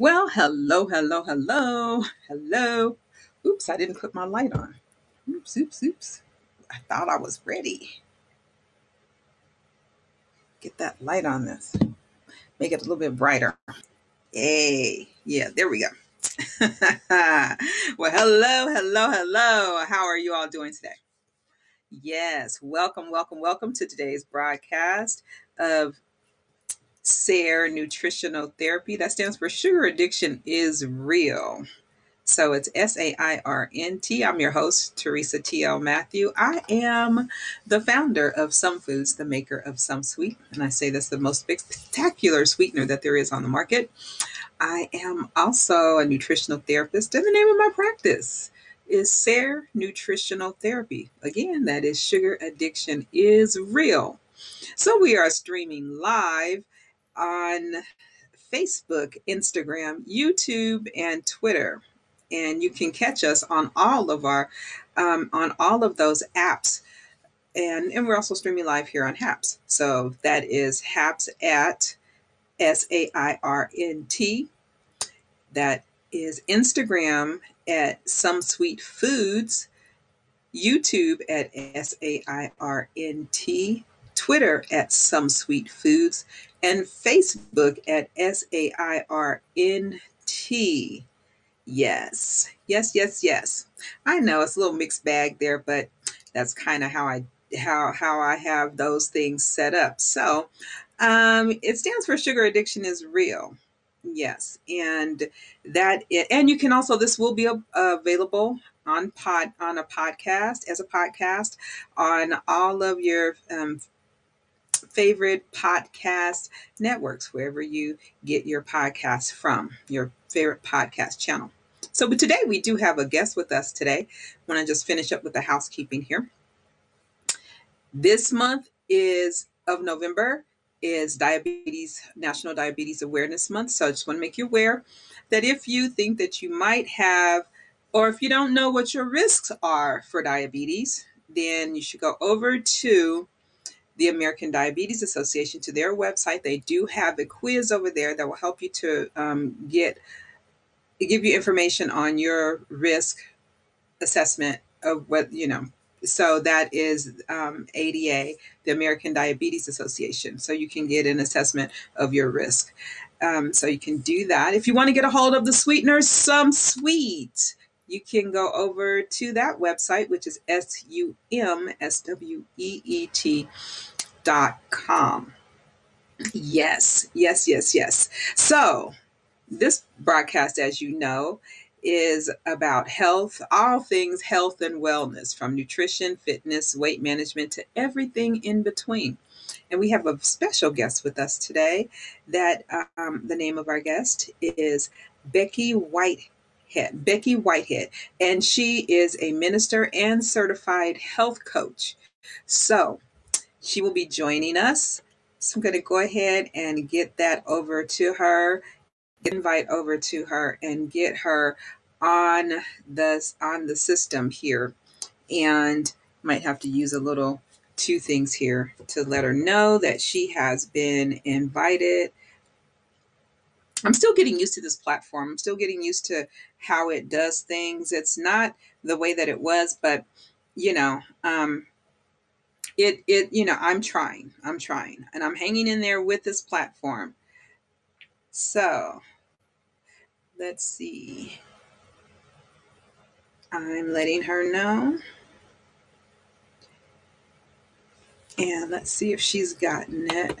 Well, hello, hello, hello, hello. Oops, I didn't put my light on. Oops, oops, oops. I thought I was ready. Get that light on this. Make it a little bit brighter. Hey, yeah, there we go. well, hello, hello, hello. How are you all doing today? Yes, welcome, welcome, welcome to today's broadcast of SAIR Nutritional Therapy. That stands for Sugar Addiction is Real. So it's S A I R N T. I'm your host, Teresa T.L. Matthew. I am the founder of Some Foods, the maker of SumSweet. And I say this the most spectacular sweetener that there is on the market. I am also a nutritional therapist, and the name of my practice is SAIR Nutritional Therapy. Again, that is Sugar Addiction is Real. So we are streaming live on Facebook, Instagram, YouTube, and Twitter. And you can catch us on all of our um, on all of those apps. And, and we're also streaming live here on HAPS. So that is HAPS at S A I R N T. That is Instagram at SumSweet Foods, YouTube at S A I R N T, Twitter at SumSweet Foods, and Facebook at S A I R N T. Yes, yes, yes, yes. I know it's a little mixed bag there, but that's kind of how I how how I have those things set up. So um, it stands for sugar addiction is real. Yes, and that it, and you can also this will be available on pod on a podcast as a podcast on all of your um, favorite podcast networks, wherever you get your podcasts from, your favorite podcast channel. So, but today we do have a guest with us today. I want to just finish up with the housekeeping here. This month is of November is diabetes National Diabetes Awareness Month. So I just want to make you aware that if you think that you might have or if you don't know what your risks are for diabetes, then you should go over to the American Diabetes Association to their website. They do have a quiz over there that will help you to um, get give you information on your risk assessment of what you know. So that is um, ADA, the American Diabetes Association. So you can get an assessment of your risk. Um, so you can do that. If you want to get a hold of the sweeteners, SumSweet you can go over to that website, which is S U M S W E E T com. Yes, yes, yes, yes. So, this broadcast, as you know, is about health, all things health and wellness, from nutrition, fitness, weight management to everything in between. And we have a special guest with us today. That um, the name of our guest is Becky Whitehead. Becky Whitehead, and she is a minister and certified health coach. So she will be joining us. So I'm going to go ahead and get that over to her, invite over to her, and get her on the on the system here. And might have to use a little two things here to let her know that she has been invited I'm still getting used to this platform. I'm still getting used to how it does things. It's not the way that it was, but you know, um, it it you know, I'm trying. I'm trying, and I'm hanging in there with this platform. So, let's see. I'm letting her know. And let's see if she's gotten it.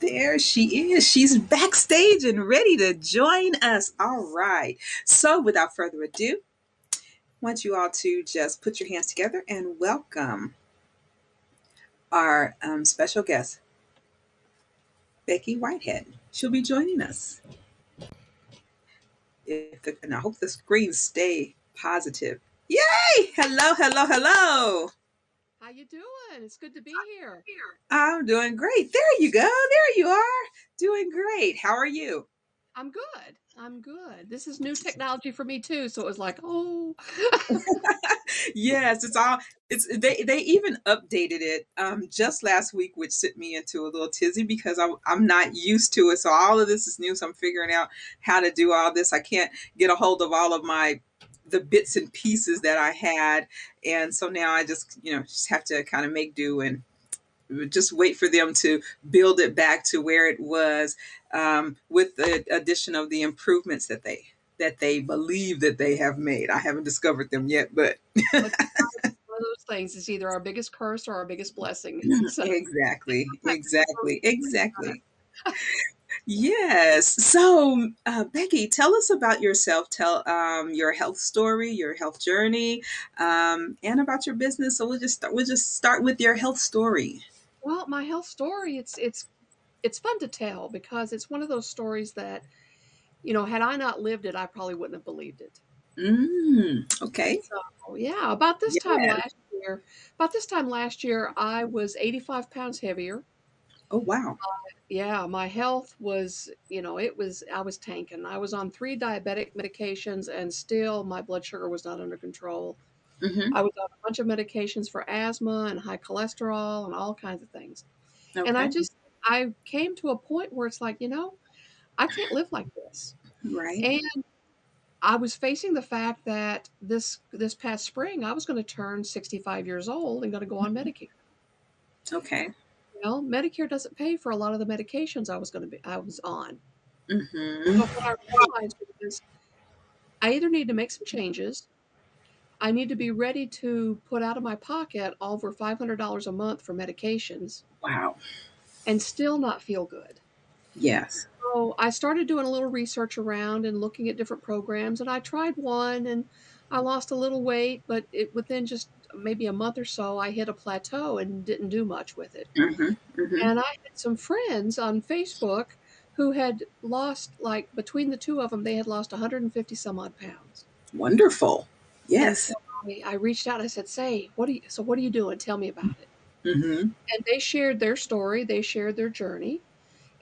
There she is. She's backstage and ready to join us. All right. So, without further ado, want you all to just put your hands together and welcome our um, special guest, Becky Whitehead. She'll be joining us. If the, and I hope the screens stay positive. Yay! Hello, hello, hello. How you doing? It's good to be here. I'm doing great. There you go. There you are. Doing great. How are you? I'm good. I'm good. This is new technology for me too, so it was like, oh. yes, it's all it's they they even updated it um just last week, which sent me into a little tizzy because I'm I'm not used to it. So all of this is new. So I'm figuring out how to do all this. I can't get a hold of all of my the bits and pieces that I had, and so now I just you know just have to kind of make do and just wait for them to build it back to where it was um, with the addition of the improvements that they that they believe that they have made. I haven't discovered them yet, but one of those things is either our biggest curse or our biggest blessing. So. Exactly, exactly, exactly. Yes. So, uh, Becky, tell us about yourself. Tell um, your health story, your health journey, um, and about your business. So we'll just start, we'll just start with your health story. Well, my health story, it's it's it's fun to tell because it's one of those stories that, you know, had I not lived it, I probably wouldn't have believed it. Mm, okay. So yeah, about this time last year, about this time last year, I was 85 pounds heavier. Oh wow. Uh, yeah, my health was, you know, it was I was tanking. I was on three diabetic medications and still my blood sugar was not under control. Mm-hmm. I was on a bunch of medications for asthma and high cholesterol and all kinds of things. Okay. And I just, I came to a point where it's like, you know, I can't live like this. Right. And I was facing the fact that this this past spring I was going to turn 65 years old and going to go on mm-hmm. Medicare. Okay. Well, Medicare doesn't pay for a lot of the medications I was going to be I was on. Mm-hmm. So what I realized was I either need to make some changes I need to be ready to put out of my pocket over $500 a month for medications. Wow. And still not feel good. Yes. So I started doing a little research around and looking at different programs, and I tried one and I lost a little weight, but it, within just maybe a month or so, I hit a plateau and didn't do much with it. Mm-hmm, mm-hmm. And I had some friends on Facebook who had lost, like, between the two of them, they had lost 150 some odd pounds. Wonderful. Yes. So I, reached out. And I said, "Say, what are you? So what are you doing? Tell me about it." Mm-hmm. And they shared their story. They shared their journey,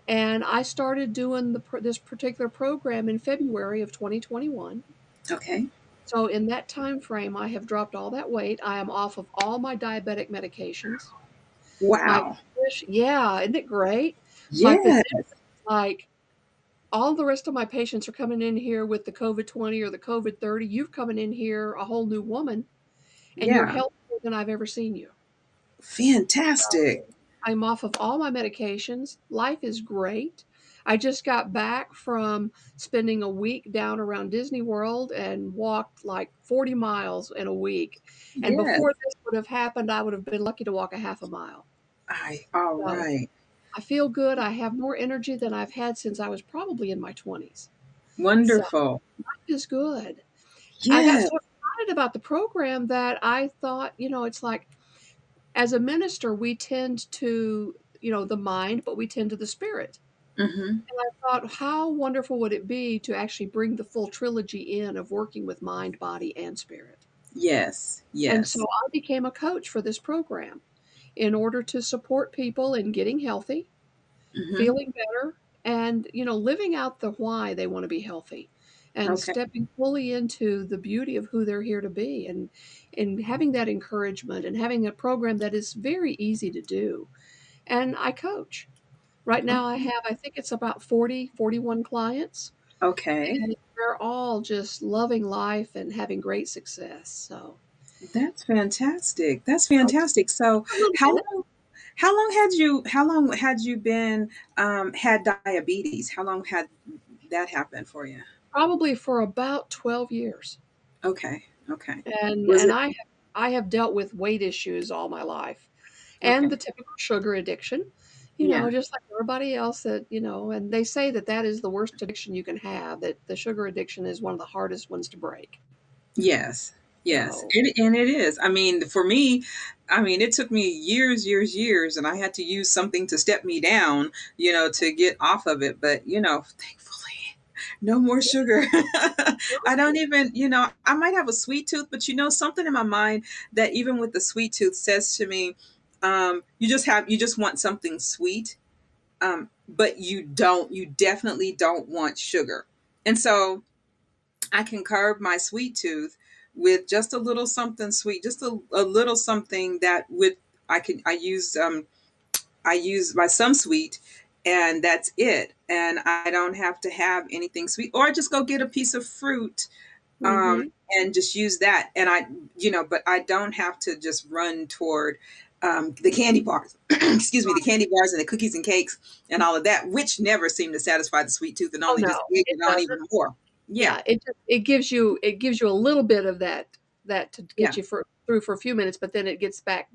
and I started doing the this particular program in February of 2021. Okay. So in that time frame, I have dropped all that weight. I am off of all my diabetic medications. Wow. yeah, isn't it great? Yeah. Like all the rest of my patients are coming in here with the COVID 20 or the COVID 30. You've coming in here a whole new woman, and yeah. you're healthier than I've ever seen you. Fantastic. I'm off of all my medications. Life is great. I just got back from spending a week down around Disney World and walked like 40 miles in a week. And yes. before this would have happened, I would have been lucky to walk a half a mile. I, all so, right. I feel good. I have more energy than I've had since I was probably in my 20s. Wonderful. So, life is good. Yeah. I got so excited about the program that I thought, you know, it's like as a minister, we tend to, you know, the mind, but we tend to the spirit. Mm-hmm. And I thought, how wonderful would it be to actually bring the full trilogy in of working with mind, body, and spirit? Yes, yes. And so I became a coach for this program in order to support people in getting healthy, mm-hmm. feeling better, and you know, living out the why they want to be healthy and okay. stepping fully into the beauty of who they're here to be and and having that encouragement and having a program that is very easy to do. And I coach. Right now I have I think it's about 40 41 clients. Okay. And they're all just loving life and having great success. So that's fantastic. That's fantastic. So how long how long had you how long had you been um, had diabetes? How long had that happened for you? Probably for about 12 years. Okay. Okay. And Was and it- I have, I have dealt with weight issues all my life. And okay. the typical sugar addiction you yeah. know, just like everybody else that, you know, and they say that that is the worst addiction you can have, that the sugar addiction is one of the hardest ones to break. Yes. Yes, it, and it is. I mean, for me, I mean, it took me years, years, years, and I had to use something to step me down, you know, to get off of it. But, you know, thankfully, no more sugar. I don't even, you know, I might have a sweet tooth, but, you know, something in my mind that even with the sweet tooth says to me, um, you just have, you just want something sweet. Um, but you don't, you definitely don't want sugar. And so I can curb my sweet tooth with just a little something sweet, just a, a little something that with I can I use um I use my SumSweet and that's it. And I don't have to have anything sweet. Or just go get a piece of fruit um, mm-hmm. and just use that. And I, you know, but I don't have to just run toward um, the candy bars, excuse me, the candy bars and the cookies and cakes and all of that, which never seem to satisfy the sweet tooth and oh, only oh, no, just make it, on even more. Yeah. yeah, it just, it gives you it gives you a little bit of that that to get yeah. you for through for a few minutes, but then it gets back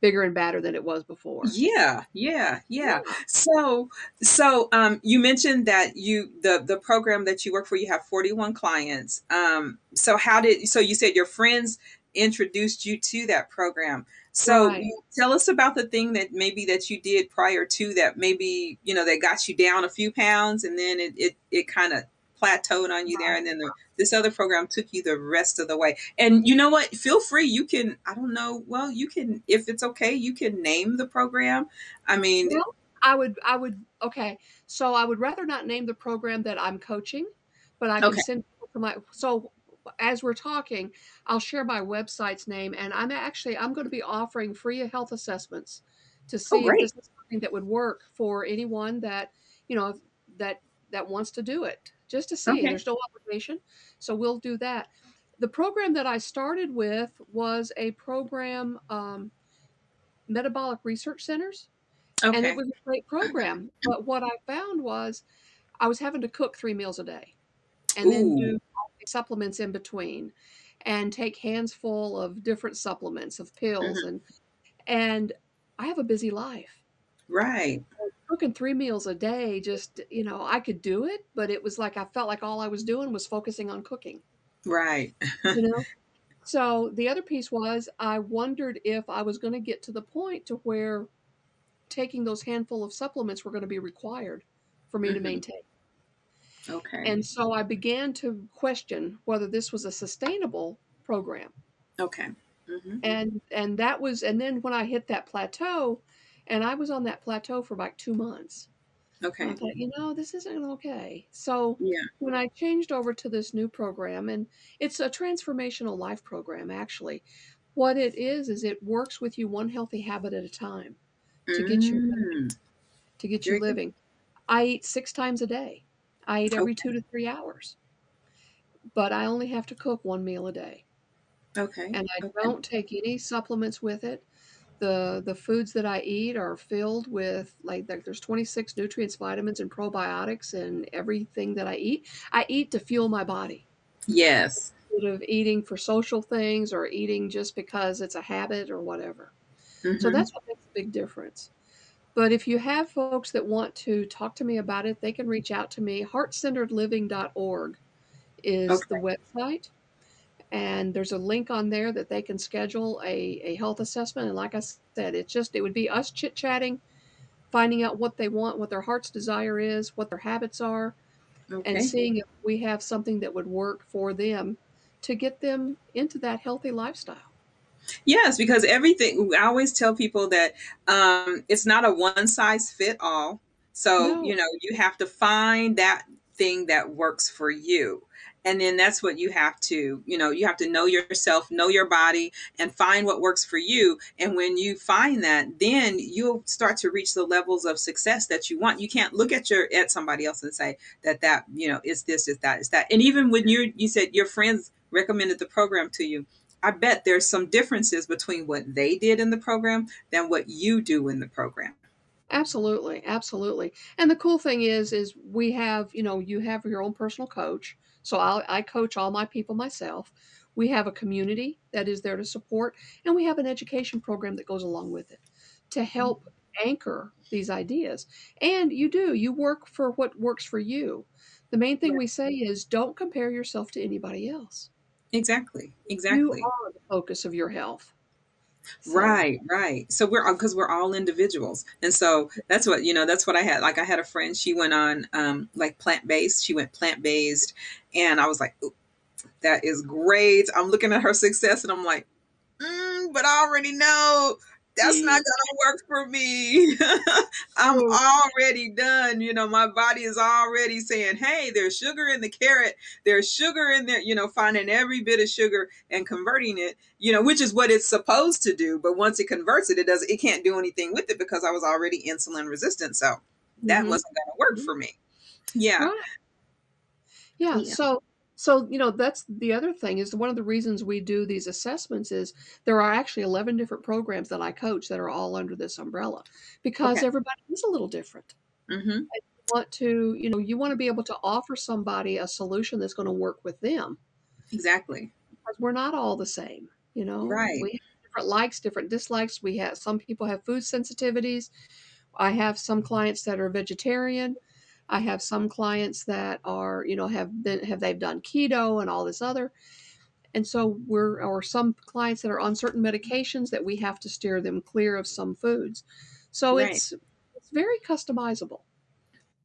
bigger and badder than it was before. Yeah, yeah, yeah. So, so um, you mentioned that you the the program that you work for, you have forty one clients. Um, so how did so you said your friends introduced you to that program? So right. tell us about the thing that maybe that you did prior to that, maybe you know that got you down a few pounds, and then it it, it kind of plateaued on you there and then the, this other program took you the rest of the way. And you know what? Feel free you can i don't know well you can if it's okay you can name the program. I mean well, i would i would okay. So i would rather not name the program that i'm coaching but i can okay. send to my so as we're talking i'll share my website's name and i'm actually i'm going to be offering free health assessments to oh, see oh, if this is something that would work for anyone that you know that that wants to do it just to see. Okay. There's no obligation. So we'll do that. The program that I started with was a program, um, Metabolic Research Centers. Okay. And it was a great program. But what I found was I was having to cook three meals a day and Ooh. then do supplements in between and take hands full of different supplements of pills mm-hmm. and and I have a busy life. Right cooking three meals a day just you know i could do it but it was like i felt like all i was doing was focusing on cooking. Right. You know? So the other piece was i wondered if i was going to get to the point to where taking those handful of supplements were going to be required for me to maintain. Okay. And so i began to question whether this was a sustainable program. Okay. Mm-hmm. and and that was and then when i hit that plateau and I was on that plateau for like two months. Okay. I thought, you know, this isn't okay. So yeah. when I changed over to this new program, and it's a transformational life program, actually, what it is is it works with you one healthy habit at a time to get you mm. to get you living. I eat six times a day. I eat every okay. two to three hours, but I only have to cook one meal a day. Okay. And I okay. don't take any supplements with it the the foods that I eat are filled with like there's 26 nutrients, vitamins, and probiotics in everything that I eat. I eat to fuel my body. Yes. Instead of eating for social things or eating just because it's a habit or whatever. Mm-hmm. So that's what makes a big difference. But if you have folks that want to talk to me about it, they can reach out to me. Heartcenteredliving.org is okay. the website and there's a link on there that they can schedule a, a health assessment and like i said it's just it would be us chit chatting finding out what they want what their heart's desire is what their habits are okay. and seeing if we have something that would work for them to get them into that healthy lifestyle yes because everything i always tell people that um, it's not a one size fit all so no. you know you have to find that thing that works for you and then that's what you have to you know you have to know yourself know your body and find what works for you. And when you find that then you'll start to reach the levels of success that you want. You can't look at your at somebody else and say that that you know is this is that is that. And even when you you said your friends recommended the program to you i bet there's some differences between what they did in the program than what you do in the program. Absolutely absolutely. And the cool thing is is we have you know you have your own personal coach so I'll, I coach all my people myself. We have a community that is there to support, and we have an education program that goes along with it to help anchor these ideas. And you do, you work for what works for you. The main thing we say is don't compare yourself to anybody else. Exactly. Exactly. You are the focus of your health. So. Right, right. So we're because we're all individuals, and so that's what you know. That's what I had. Like I had a friend. She went on um, like plant based. She went plant based, and I was like, that is great. I'm looking at her success, and I'm like, mm, but I already know that's not gonna work for me. I'm already done. You know, my body is already saying, hey, there's sugar in the carrot, there's sugar in there, you know, finding every bit of sugar and converting it, you know, which is what it's supposed to do. But once it converts it, it does it can't do anything with it because I was already insulin resistant. So that mm-hmm. wasn't gonna work mm-hmm. for me. Yeah. Right. Yeah. yeah. So so, you know, that's the other thing is one of the reasons we do these assessments is there are actually 11 different programs that I coach that are all under this umbrella because okay. everybody is a little different. Mm-hmm. want to, you know, you want to be able to offer somebody a solution that's going to work with them. Exactly. Because we're not all the same, you know. Right. We have different likes, different dislikes. We have some people have food sensitivities. I have some clients that are vegetarian. I have some clients that are, you know, have been have they've done keto and all this other. And so we're or some clients that are on certain medications that we have to steer them clear of some foods. So right. it's it's very customizable.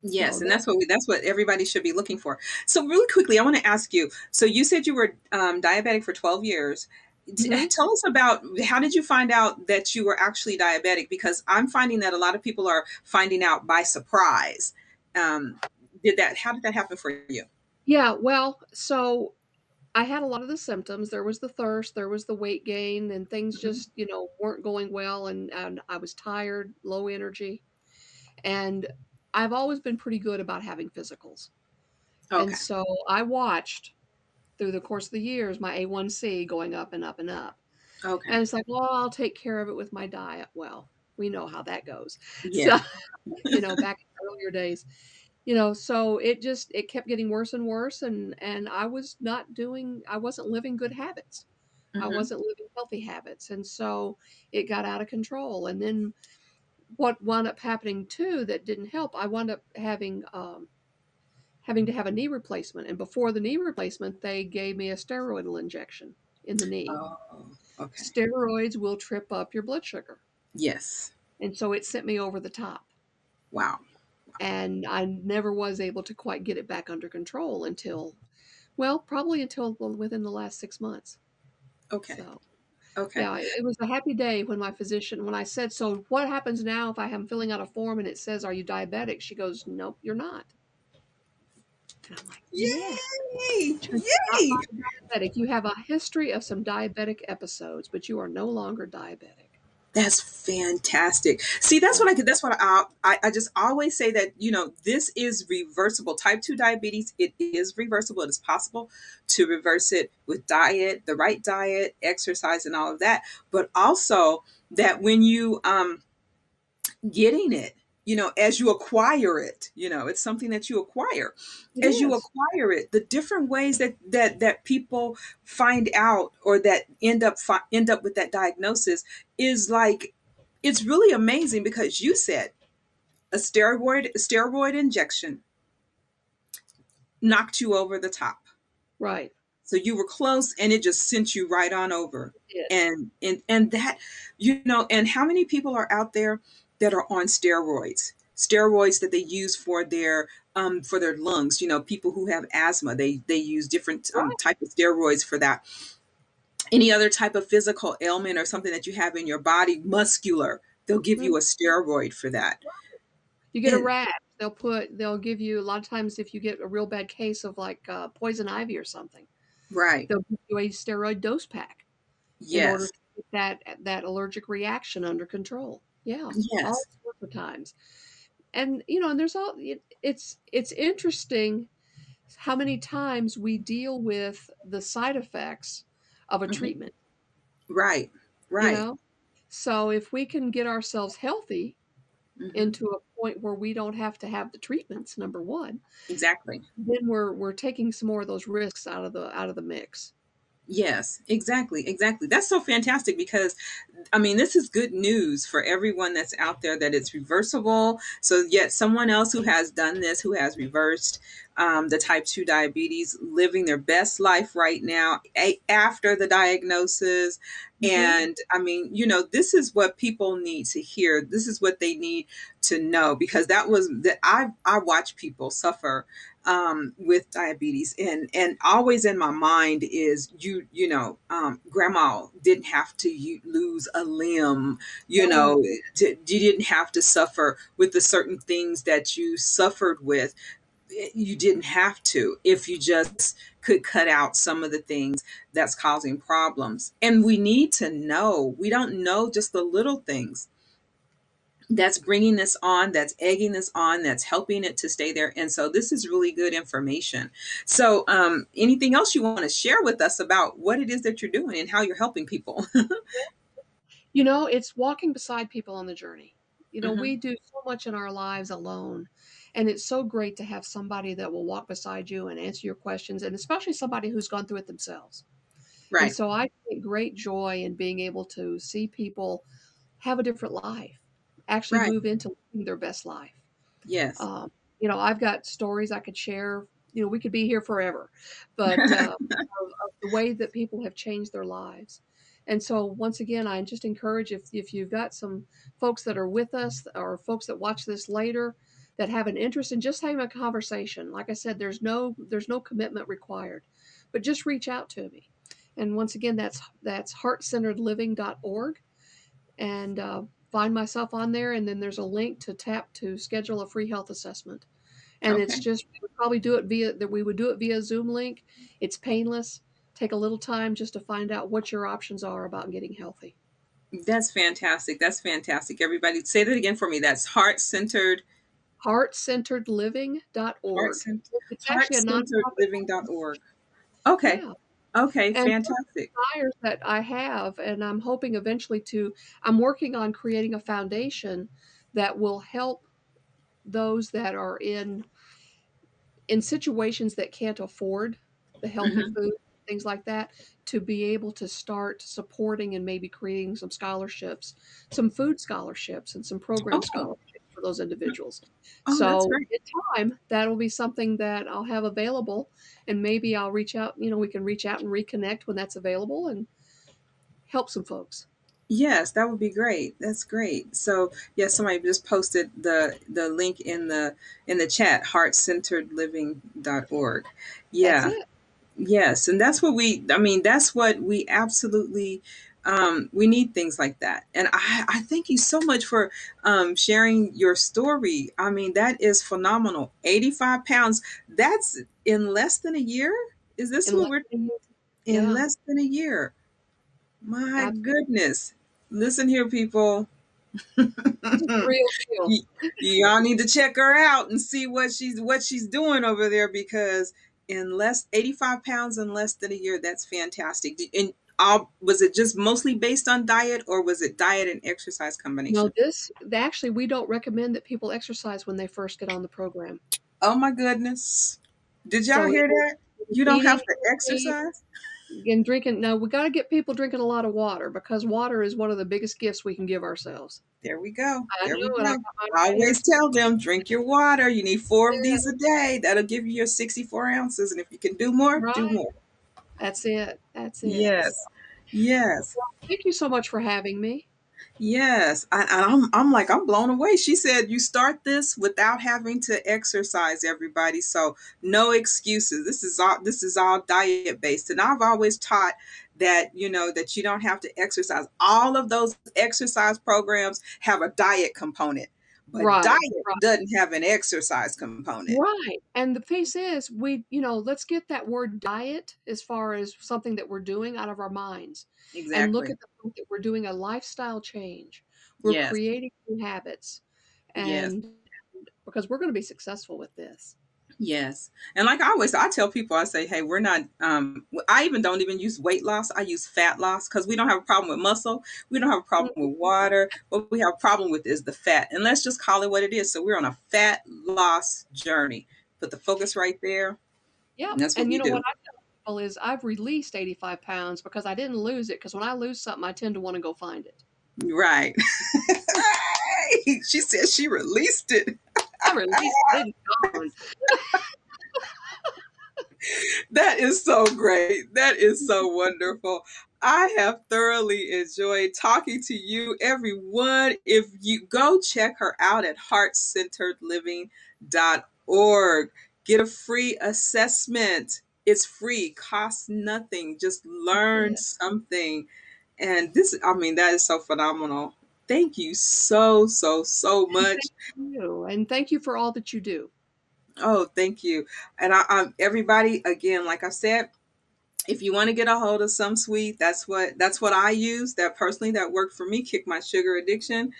Yes, so and that's what we that's what everybody should be looking for. So really quickly, I want to ask you. So you said you were um, diabetic for twelve years. Mm-hmm. Tell us about how did you find out that you were actually diabetic? Because I'm finding that a lot of people are finding out by surprise um, did that how did that happen for you? Yeah well so i had a lot of the symptoms. There was the thirst there was the weight gain and things mm-hmm. just you know weren't going well and, and i was tired low energy. And i've always been pretty good about having physicals. Okay. and so i watched through the course of the years my a1c going up and up and up. Okay. And it's like well i'll take care of it with my diet. Well we know how that goes yeah. so you know back in earlier days you know so it just it kept getting worse and worse and and i was not doing i wasn't living good habits mm-hmm. i wasn't living healthy habits and so it got out of control and then what wound up happening too that didn't help i wound up having um having to have a knee replacement and before the knee replacement they gave me a steroidal injection in the knee oh, okay. steroids will trip up your blood sugar yes and so it sent me over the top wow and I never was able to quite get it back under control until, well, probably until within the last six months. Okay. So, okay. Yeah, it was a happy day when my physician, when I said, "So what happens now if I am filling out a form and it says, "Are you diabetic?" She goes, "Nope, you're not." And I'm like, "Yay! Yay!" Diabetic. You have a history of some diabetic episodes, but you are no longer diabetic. That's fantastic. See, that's what I could. That's what I, I I just always say that you know this is reversible. Type two diabetes, it is reversible. It is possible to reverse it with diet, the right diet, exercise, and all of that. But also that when you um getting it you know as you acquire it you know it's something that you acquire. It as is. you acquire it the different ways that that that people find out or that end up fi- end up with that diagnosis is like it's really amazing because you said a steroid steroid injection knocked you over the top. Right. So you were close and it just sent you right on over. And and and that you know and how many people are out there that are on steroids steroids that they use for their um, for their lungs you know people who have asthma they they use different um, type of steroids for that. Any other type of physical ailment or something that you have in your body muscular they'll give you a mm-hmm. steroid for that. You get and, a rash they'll put they'll give you a lot of times if you get a real bad case of like uh, poison ivy or something right. they'll give you a steroid dose pack yes in order to get that that allergic reaction under control yeah. Yes. All sorts of times. And you know, and there's all it, it's it's interesting how many times we deal with the side effects of a mm-hmm. treatment. Right. Right. You know? So if we can get ourselves healthy mm-hmm. into a point where we don't have to have the treatments, number one. Exactly. Then we're we're taking some more of those risks out of the out of the mix. Yes, exactly, exactly. That's so fantastic because I mean, this is good news for everyone that's out there that it's reversible. So, yet someone else who has done this, who has reversed um, the type 2 diabetes, living their best life right now a- after the diagnosis. Mm-hmm. And I mean, you know, this is what people need to hear. This is what they need to know because that was that I I watch people suffer um, with diabetes, and and always in my mind is you you know um, grandma didn't have to lose a limb, you know, to, you didn't have to suffer with the certain things that you suffered with. You didn't have to if you just could cut out some of the things that's causing problems. And we need to know. We don't know just the little things that's bringing this on, that's egging this on, that's helping it to stay there. And so this is really good information. So, um, anything else you want to share with us about what it is that you're doing and how you're helping people? you know, it's walking beside people on the journey. You know, mm-hmm. we do so much in our lives alone. And it's so great to have somebody that will walk beside you and answer your questions, and especially somebody who's gone through it themselves. Right. And so I take great joy in being able to see people have a different life actually right. move into living their best life. Yes. Um, you know, I've got stories I could share. You know, we could be here forever, but um, of, of the way that people have changed their lives. And so, once again, I just encourage if if you've got some folks that are with us or folks that watch this later that have an interest in just having a conversation. Like I said, there's no there's no commitment required, but just reach out to me. And once again, that's that's heartcenteredliving.org, and uh, find myself on there, and then there's a link to tap to schedule a free health assessment. And okay. it's just we would probably do it via that we would do it via Zoom link. It's painless. Take a little time just to find out what your options are about getting healthy. That's fantastic. That's fantastic. Everybody, say that again for me. That's heart centered. Heartcenteredliving.org. Heart-centered, heartcenteredliving.org. Okay. Yeah. Okay, and fantastic. Desires that I have, and I'm hoping eventually to. I'm working on creating a foundation that will help those that are in in situations that can't afford the healthy mm-hmm. food, things like that, to be able to start supporting and maybe creating some scholarships, some food scholarships, and some program oh. scholarships for those individuals. Oh, so in time, that'll be something that I'll have available, and maybe I'll reach out. You know, we can reach out and reconnect when that's available and help some folks. Yes, that would be great. That's great. So, yes, yeah, somebody just posted the the link in the in the chat heartcenteredliving.org. Yeah. Yes, and that's what we I mean, that's what we absolutely um, we need things like that. And I, I thank you so much for um, sharing your story. I mean, that is phenomenal. 85 pounds. That's in less than a year. Is this in what we're in yeah. less than a year? My Absolutely. goodness. Listen here, people. y- y'all need to check her out and see what she's what she's doing over there because in less 85 pounds in less than a year that's fantastic and all was it just mostly based on diet or was it diet and exercise combination? No, this actually we don't recommend that people exercise when they first get on the program. Oh my goodness. Did y'all so hear that? You don't have to exercise? And drinking no, we gotta get people drinking a lot of water because water is one of the biggest gifts we can give ourselves. There we go. There we go. I always tell them drink your water. You need four yeah. of these a day. That'll give you your 64 ounces. And if you can do more, right. do more. That's it. That's it. Yes. Yes. Well, thank you so much for having me. Yes, I, I'm. I'm like I'm blown away. She said you start this without having to exercise. Everybody, so no excuses. This is all. This is all diet based, and I've always taught that you know that you don't have to exercise. All of those exercise programs have a diet component. But right, diet right. doesn't have an exercise component. Right. And the piece is we, you know, let's get that word diet as far as something that we're doing out of our minds. Exactly. And look at the fact that we're doing a lifestyle change. We're yes. creating new habits. And yes. because we're going to be successful with this. Yes. And like I always I tell people I say, "Hey, we're not um I even don't even use weight loss. I use fat loss cuz we don't have a problem with muscle. We don't have a problem with mm-hmm. water. What we have a problem with is the fat. And let's just call it what it is. So we're on a fat loss journey. Put the focus right there. Yeah. And, and you know do. what I tell people is I've released 85 pounds because I didn't lose it because when I lose something I tend to want to go find it. Right. she said she released it. I released it. that is so great. That is so wonderful. I have thoroughly enjoyed talking to you, everyone. If you go check her out at heartcenteredliving.org, Get a free assessment. It's free, costs nothing. Just learn yeah. something. And this, I mean, that is so phenomenal. Thank you so, so, so much. Thank you. And thank you for all that you do. Oh, thank you. And I, I everybody, again, like I said, if you want to get a hold of SumSweet that's what that's what i use that personally that worked for me kick my sugar addiction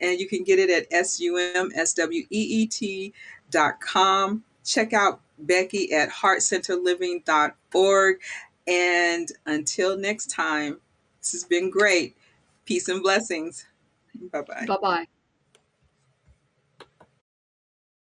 and you can get it at sumsweet.com check out becky at heartcenterliving.org and until next time this has been great peace and blessings bye bye bye bye